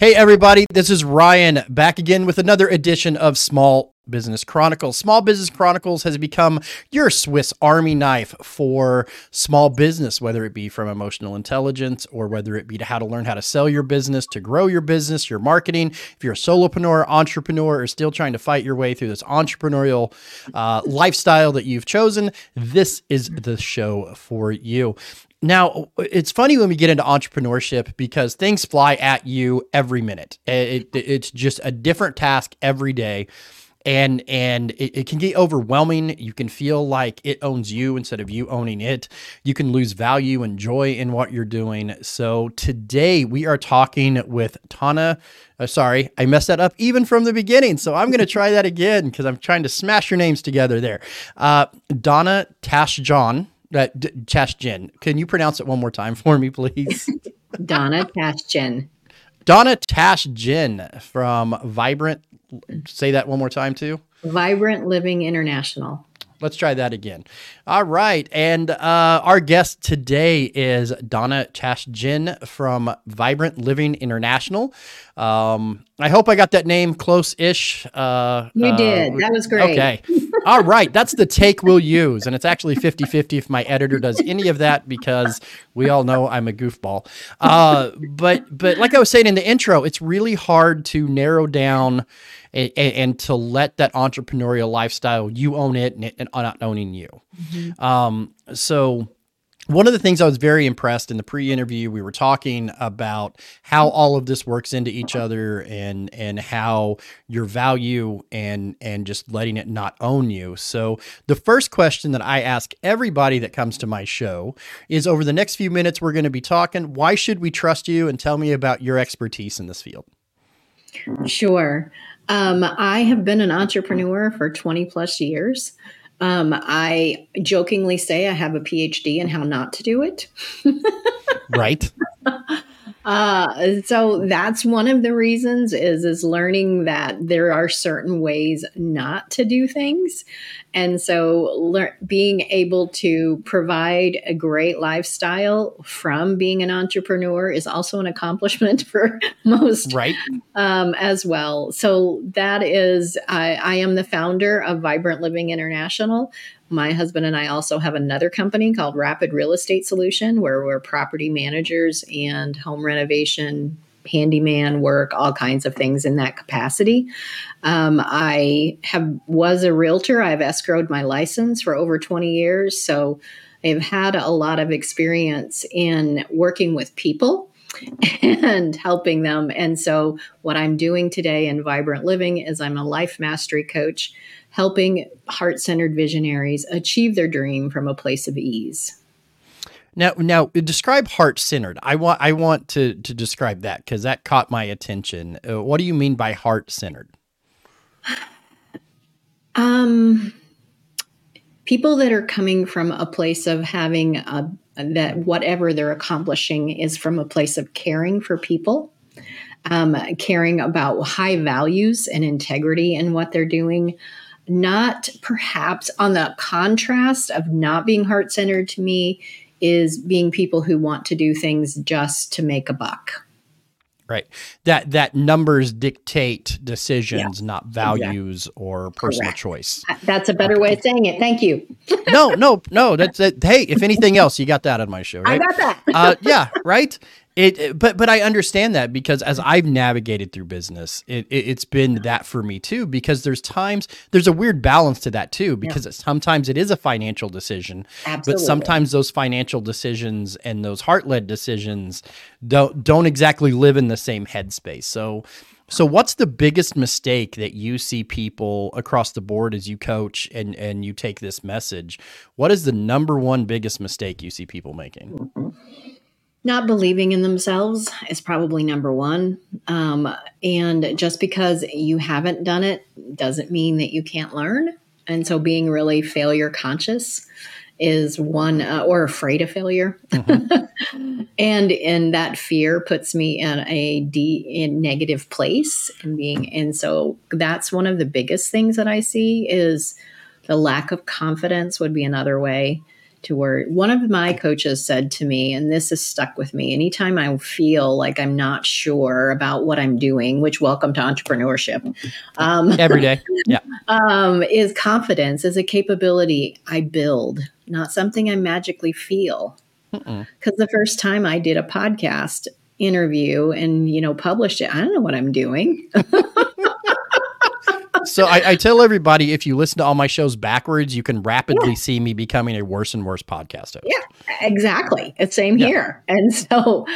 Hey, everybody, this is Ryan back again with another edition of Small Business Chronicles. Small Business Chronicles has become your Swiss Army knife for small business, whether it be from emotional intelligence or whether it be to how to learn how to sell your business, to grow your business, your marketing. If you're a solopreneur, entrepreneur, or still trying to fight your way through this entrepreneurial uh, lifestyle that you've chosen, this is the show for you. Now, it's funny when we get into entrepreneurship because things fly at you every minute. It, it, it's just a different task every day. And and it, it, can get overwhelming. You can feel like it owns you instead of you owning it. You can lose value and joy in what you're doing. So today we are talking with Tana. Uh, sorry, I messed that up even from the beginning. So I'm going to try that again because I'm trying to smash your names together there. Uh, Donna Tashjian uh, D- Tashjian. Can you pronounce it one more time for me, please? Donna Tashjian. Donna Tashjian from Vibrant. Say that one more time, too. Vibrant Living International. Let's try that again. All right. And uh, our guest today is Donna Tashjian from Vibrant Living International. Um, I hope I got that name close ish. Uh, you did. Uh, that was great. Okay. All right. That's the take we'll use. And it's actually 50 50 if my editor does any of that because we all know I'm a goofball. Uh, but, but like I was saying in the intro, it's really hard to narrow down and, and, to let that entrepreneurial lifestyle you own it and, and not owning you. Mm-hmm. Um, so one of the things I was very impressed in the pre-interview, we were talking about how all of this works into each other and and how your value and and just letting it not own you. So the first question that I ask everybody that comes to my show is over the next few minutes we're going to be talking, why should we trust you and tell me about your expertise in this field? Sure. Um, I have been an entrepreneur for 20 plus years. Um, I jokingly say I have a PhD in how not to do it. right. Uh, so that's one of the reasons is is learning that there are certain ways not to do things. And so being able to provide a great lifestyle from being an entrepreneur is also an accomplishment for most right. um, as well. So that is I, I am the founder of vibrant living international my husband and I also have another company called Rapid Real Estate Solution, where we're property managers and home renovation, handyman work, all kinds of things in that capacity. Um, I have was a realtor. I've escrowed my license for over 20 years, so I've had a lot of experience in working with people and helping them. And so, what I'm doing today in Vibrant Living is I'm a life mastery coach helping heart centered visionaries achieve their dream from a place of ease. Now, now describe heart centered. I want I want to to describe that because that caught my attention. Uh, what do you mean by heart centered? Um, people that are coming from a place of having a, that whatever they're accomplishing is from a place of caring for people, um, caring about high values and integrity in what they're doing not perhaps on the contrast of not being heart centered to me is being people who want to do things just to make a buck. Right. That that numbers dictate decisions, yeah. not values exactly. or personal Correct. choice. That's a better okay. way of saying it. Thank you. no, no, no. That's that. Hey, if anything else, you got that on my show, right? I got that. uh, yeah. Right. It, but but I understand that because as I've navigated through business, it, it has been that for me too. Because there's times there's a weird balance to that too. Because yeah. sometimes it is a financial decision, Absolutely. but sometimes those financial decisions and those heart led decisions don't don't exactly live in the same headspace. So so what's the biggest mistake that you see people across the board as you coach and and you take this message? What is the number one biggest mistake you see people making? Mm-hmm not believing in themselves is probably number one. Um, and just because you haven't done it doesn't mean that you can't learn. And so being really failure conscious is one, uh, or afraid of failure. Mm-hmm. and and that fear puts me in a de- in negative place and being, and so that's one of the biggest things that I see is the lack of confidence would be another way to where one of my coaches said to me, and this has stuck with me anytime I feel like I'm not sure about what I'm doing, which welcome to entrepreneurship. Um, Every day. Yeah. Um, is confidence is a capability I build, not something I magically feel. Because the first time I did a podcast interview and, you know, published it, I don't know what I'm doing. so I, I, tell everybody if you listen to all my shows backwards, you can rapidly yeah. see me becoming a worse and worse podcast host. Yeah, exactly. It's same yeah. here. And so,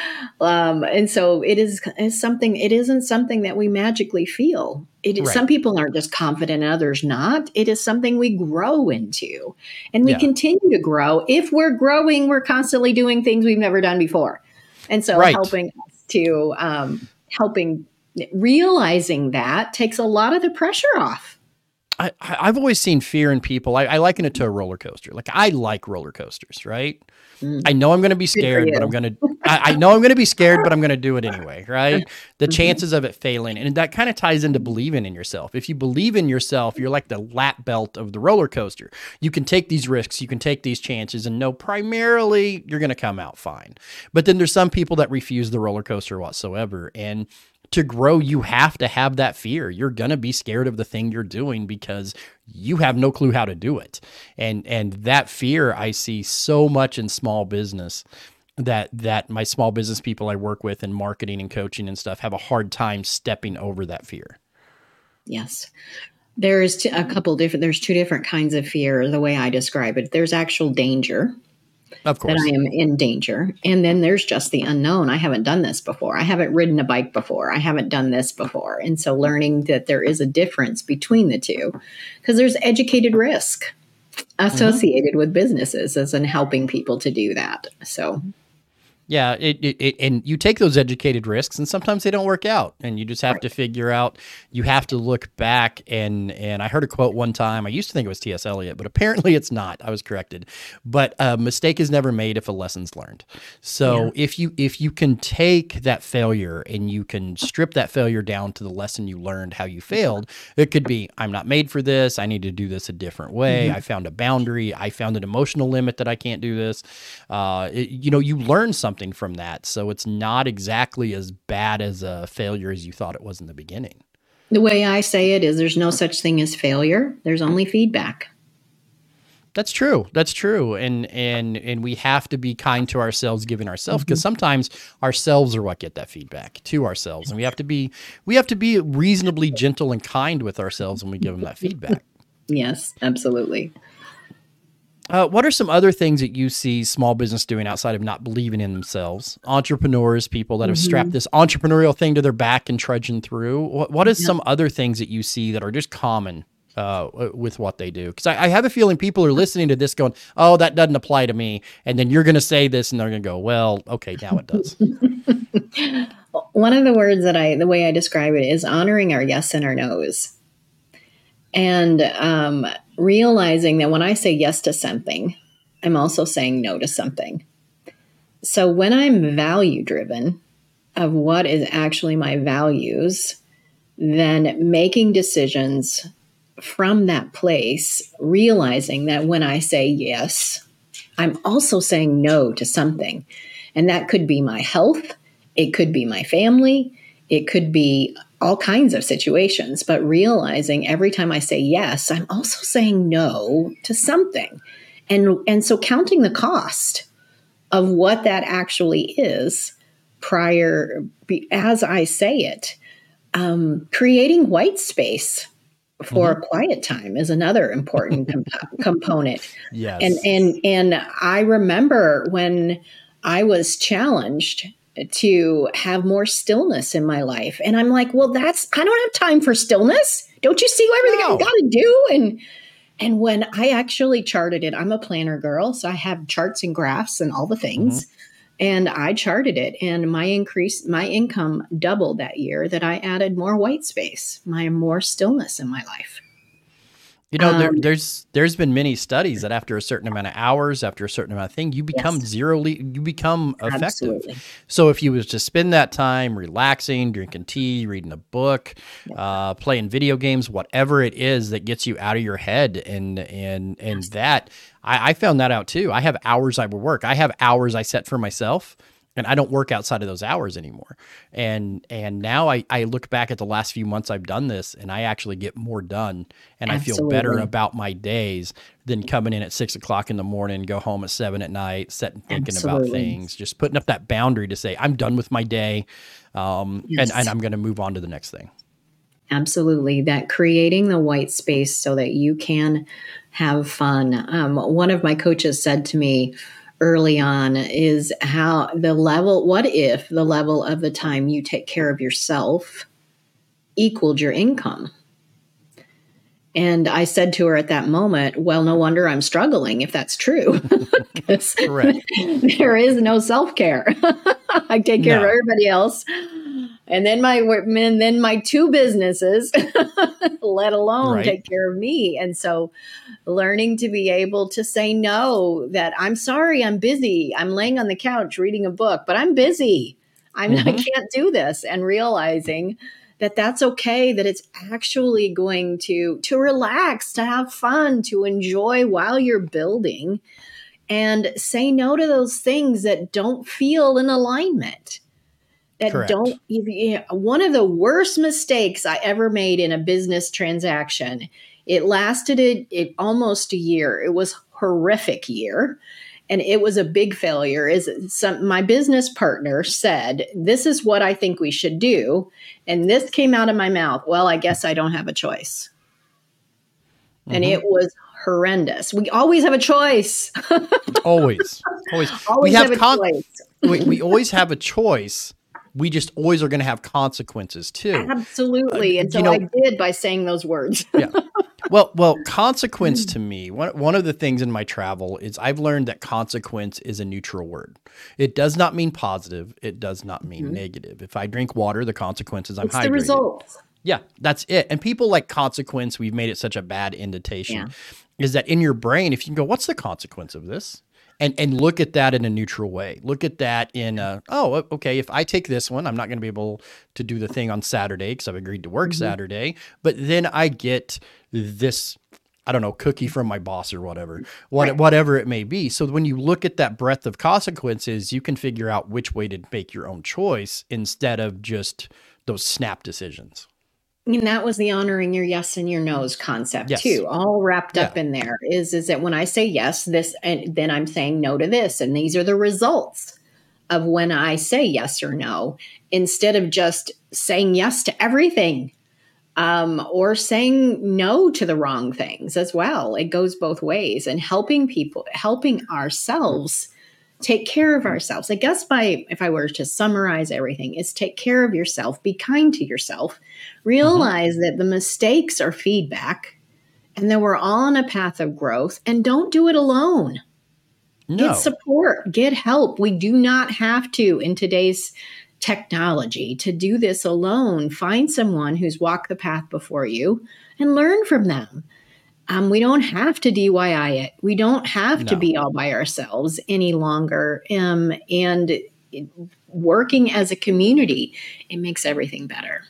um, and so it is it's something. It isn't something that we magically feel. It is, right. some people aren't just confident, others not. It is something we grow into, and we yeah. continue to grow. If we're growing, we're constantly doing things we've never done before, and so right. helping us to um, helping realizing that takes a lot of the pressure off. I, I've always seen fear in people. I, I liken it to a roller coaster. Like I like roller coasters, right? Mm. I know I'm going to be scared, but I'm going to. I, know I'm going to be scared, but I'm going to do it anyway, right? The mm-hmm. chances of it failing, and that kind of ties into believing in yourself. If you believe in yourself, you're like the lap belt of the roller coaster. You can take these risks, you can take these chances, and know primarily you're going to come out fine. But then there's some people that refuse the roller coaster whatsoever, and to grow, you have to have that fear. You're going to be scared of the thing you're doing because you have no clue how to do it. And and that fear I see so much in small business that that my small business people I work with in marketing and coaching and stuff have a hard time stepping over that fear. Yes. There's a couple different there's two different kinds of fear the way I describe it. There's actual danger of course. that I am in danger. And then there's just the unknown. I haven't done this before. I haven't ridden a bike before. I haven't done this before. And so learning that there is a difference between the two, because there's educated risk associated mm-hmm. with businesses as in helping people to do that. So yeah, it, it, it, and you take those educated risks, and sometimes they don't work out, and you just have right. to figure out. You have to look back, and and I heard a quote one time. I used to think it was T.S. Eliot, but apparently it's not. I was corrected. But a mistake is never made if a lesson's learned. So yeah. if you if you can take that failure and you can strip that failure down to the lesson you learned, how you failed, it could be I'm not made for this. I need to do this a different way. Mm-hmm. I found a boundary. I found an emotional limit that I can't do this. Uh, you know, you learn something something from that. So it's not exactly as bad as a failure as you thought it was in the beginning. The way I say it is there's no such thing as failure, there's only feedback. That's true. That's true. And and and we have to be kind to ourselves giving ourselves because mm-hmm. sometimes ourselves are what get that feedback to ourselves. And we have to be we have to be reasonably gentle and kind with ourselves when we give them that feedback. Yes, absolutely. Uh, what are some other things that you see small business doing outside of not believing in themselves? Entrepreneurs, people that have mm-hmm. strapped this entrepreneurial thing to their back and trudging through. What, what is some other things that you see that are just common uh, with what they do? Because I, I, have a feeling people are listening to this going, oh, that doesn't apply to me. And then you're going to say this and they're going to go, well, okay, now it does. One of the words that I, the way I describe it is honoring our yes and our no's. And um, realizing that when I say yes to something, I'm also saying no to something. So when I'm value driven of what is actually my values, then making decisions from that place, realizing that when I say yes, I'm also saying no to something. And that could be my health, it could be my family, it could be all kinds of situations, but realizing every time I say yes, I'm also saying no to something. And and so counting the cost of what that actually is prior as I say it, um, creating white space for mm-hmm. quiet time is another important comp- component. Yes. And and and I remember when I was challenged to have more stillness in my life. And I'm like, well, that's I don't have time for stillness. Don't you see everything no. I've got to do? And and when I actually charted it, I'm a planner girl, so I have charts and graphs and all the things. Mm-hmm. And I charted it, and my increase, my income doubled that year. That I added more white space, my more stillness in my life. You know, there, um, there's there's been many studies that after a certain amount of hours, after a certain amount of thing, you become yes. zero. Le- you become effective. Absolutely. So if you was to spend that time relaxing, drinking tea, reading a book, yeah. uh, playing video games, whatever it is that gets you out of your head, and and and that I, I found that out too. I have hours I will work. I have hours I set for myself and I don't work outside of those hours anymore. And and now I, I look back at the last few months I've done this and I actually get more done and Absolutely. I feel better about my days than coming in at six o'clock in the morning, go home at seven at night, sitting thinking Absolutely. about things, just putting up that boundary to say, I'm done with my day. Um, yes. and, and I'm going to move on to the next thing. Absolutely. That creating the white space so that you can have fun. Um, one of my coaches said to me, early on is how the level, what if the level of the time you take care of yourself equaled your income? And I said to her at that moment, well, no wonder I'm struggling if that's true. because there is no self care. I take care no. of everybody else and then my and then my two businesses let alone right. take care of me. And so learning to be able to say no that i'm sorry i'm busy i'm laying on the couch reading a book but i'm busy. I'm mm-hmm. i can't do this. And realizing that that's okay that it's actually going to to relax to have fun to enjoy while you're building. And say no to those things that don't feel in alignment that Correct. don't you know, one of the worst mistakes I ever made in a business transaction. It lasted it, it almost a year. It was horrific year and it was a big failure is some my business partner said this is what i think we should do and this came out of my mouth well i guess i don't have a choice mm-hmm. and it was horrendous we always have a choice always always, always we have, have con- we, we always have a choice we just always are going to have consequences too. Absolutely. Uh, and so you know, I did by saying those words. yeah. Well, well, consequence to me, one, one of the things in my travel is I've learned that consequence is a neutral word. It does not mean positive. It does not mean mm-hmm. negative. If I drink water, the consequences I'm it's hydrated. the results. Yeah, that's it. And people like consequence, we've made it such a bad indentation, yeah. is that in your brain, if you can go, what's the consequence of this? And and look at that in a neutral way. Look at that in a, oh okay, if I take this one, I'm not going to be able to do the thing on Saturday because I've agreed to work mm-hmm. Saturday, but then I get this I don't know, cookie from my boss or whatever, what, right. whatever it may be. So when you look at that breadth of consequences, you can figure out which way to make your own choice instead of just those snap decisions. And that was the honoring your yes and your no's concept yes. too, all wrapped yeah. up in there. Is is that when I say yes, this and then I'm saying no to this, and these are the results of when I say yes or no, instead of just saying yes to everything, um, or saying no to the wrong things as well. It goes both ways, and helping people, helping ourselves take care of ourselves. I guess by if I were to summarize everything, is take care of yourself, be kind to yourself, realize mm-hmm. that the mistakes are feedback and that we're all on a path of growth and don't do it alone. No. Get support, get help. We do not have to in today's technology to do this alone. Find someone who's walked the path before you and learn from them. Um, we don't have to DIY it. We don't have no. to be all by ourselves any longer. Um, and working as a community, it makes everything better.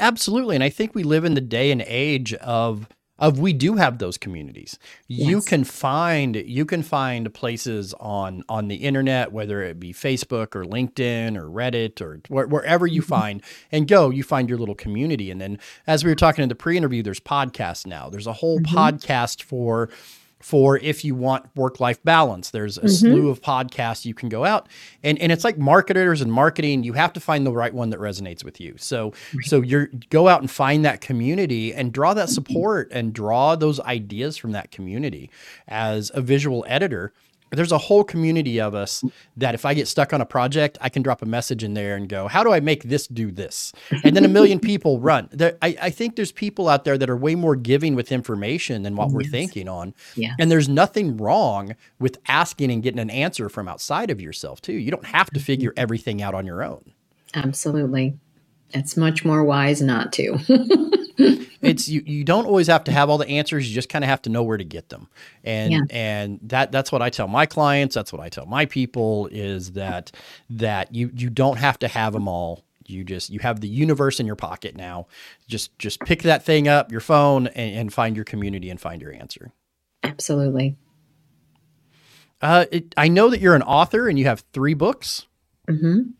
Absolutely. And I think we live in the day and age of of we do have those communities. Yes. You can find you can find places on on the internet, whether it be Facebook or LinkedIn or Reddit or wh- wherever you mm-hmm. find and go, you find your little community. And then as we were talking in the pre-interview, there's podcasts now. There's a whole mm-hmm. podcast for for if you want work life balance. There's a mm-hmm. slew of podcasts you can go out and and it's like marketers and marketing. You have to find the right one that resonates with you. So so you're go out and find that community and draw that mm-hmm. support and draw those ideas from that community. As a visual editor, there's a whole community of us that if I get stuck on a project, I can drop a message in there and go, how do I make this do this? And then a million people run. There, I, I, think there's people out there that are way more giving with information than what yes. we're thinking on. Yeah. And there's nothing wrong with asking and getting an answer from outside of yourself too. You don't have to figure mm-hmm. everything out on your own. Absolutely. it's much more wise not to. it's you you don't always have to have all the answers you just kind of have to know where to get them. And yeah. and that that's what i tell my clients that's what i tell my people is that that you you don't have to have them all. You just you have the universe in your pocket now. Just just pick that thing up your phone and, and find your community and find your answer. Absolutely. Uh, it, i know that you're an author and you have three books. Mm-hmm.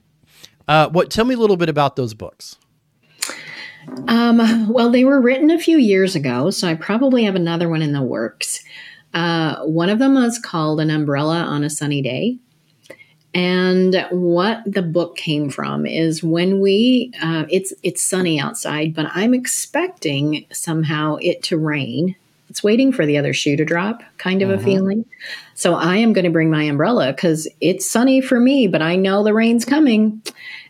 uh, what tell me a little bit about those books um, well, they were written a few years ago, so I probably have another one in the works. Uh, one of them was called An Umbrella on a Sunny Day. And what the book came from is when we, uh, it's it's sunny outside, but I'm expecting somehow it to rain. It's waiting for the other shoe to drop, kind of a mm-hmm. feeling. So I am going to bring my umbrella because it's sunny for me, but I know the rain's coming.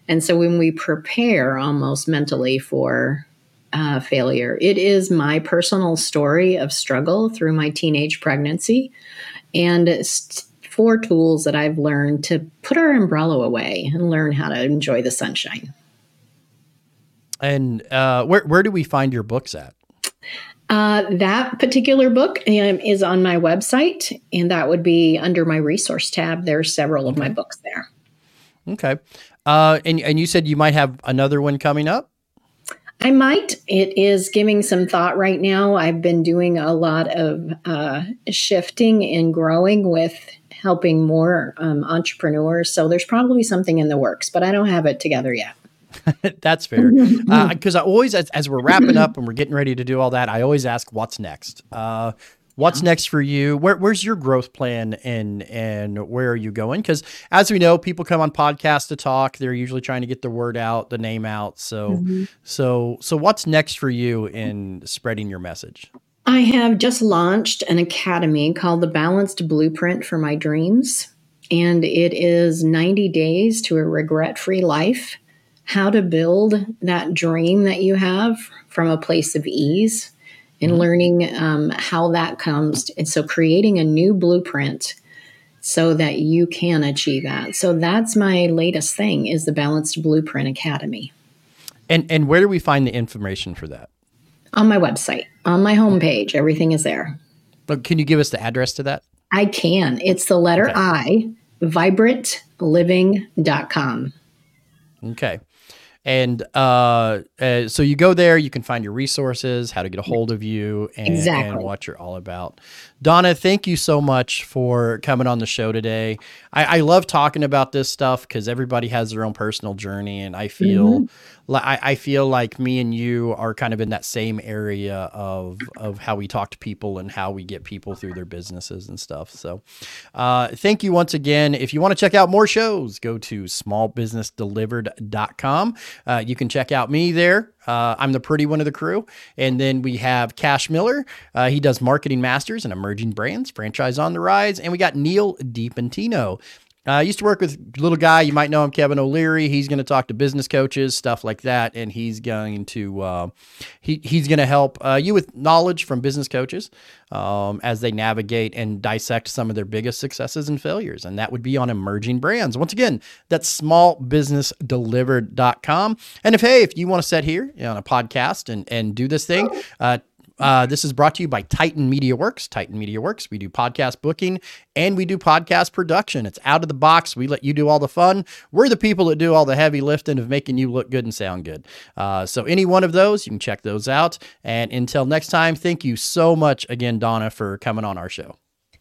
And so when we prepare almost mentally for uh, failure, it is my personal story of struggle through my teenage pregnancy and st- four tools that I've learned to put our umbrella away and learn how to enjoy the sunshine. And uh, where, where do we find your books at? Uh, that particular book um, is on my website, and that would be under my resource tab. There are several of my books there. Okay. Uh, and and you said you might have another one coming up. I might. It is giving some thought right now. I've been doing a lot of uh, shifting and growing with helping more um, entrepreneurs. So there's probably something in the works, but I don't have it together yet. That's fair. Because uh, I always, as, as, we're wrapping up and we're getting ready to do all that, I always ask, "What's next?" Uh, What's next for you? Where, where's your growth plan and and where are you going? Because as we know, people come on podcasts to talk. They're usually trying to get the word out, the name out. So mm-hmm. so so what's next for you in spreading your message? I have just launched an academy called the Balanced Blueprint for My Dreams, and it is 90 days to a regret-free life. How to build that dream that you have from a place of ease and mm-hmm. learning um, how that comes. And so creating a new blueprint so that you can achieve that. So that's my latest thing is the Balanced Blueprint Academy. And and where do we find the information for that? On my website, on my homepage, everything is there. But can you give us the address to that? I can. It's the letter okay. I, vibrantliving.com. Okay. And uh, uh, so you go there, you can find your resources, how to get a hold of you, and, exactly. and what you're all about. Donna, thank you so much for coming on the show today. I, I love talking about this stuff because everybody has their own personal journey, and I feel mm-hmm. I, I feel like me and you are kind of in that same area of of how we talk to people and how we get people through their businesses and stuff. So, uh, thank you once again. If you want to check out more shows, go to smallbusinessdelivered.com. Uh, you can check out me there. Uh, I'm the pretty one of the crew. And then we have Cash Miller. Uh, he does marketing masters and emerging brands, franchise on the rise. And we got Neil DiPentino. Uh, I used to work with a little guy. You might know him, Kevin O'Leary. He's going to talk to business coaches, stuff like that, and he's going to uh, he he's going to help uh, you with knowledge from business coaches um, as they navigate and dissect some of their biggest successes and failures. And that would be on emerging brands. Once again, that's smallbusinessdelivered.com. And if hey, if you want to sit here on a podcast and and do this thing, uh, uh, this is brought to you by Titan Media Worx. Titan Media Worx. We do podcast booking and we do podcast production. It's out of the box. We let you do all the fun. We're the people that do all the heavy lifting of making you look good and sound good. Uh, so, any one of those, you can check those out. And until next time, thank you so much again, Donna, for coming on our show.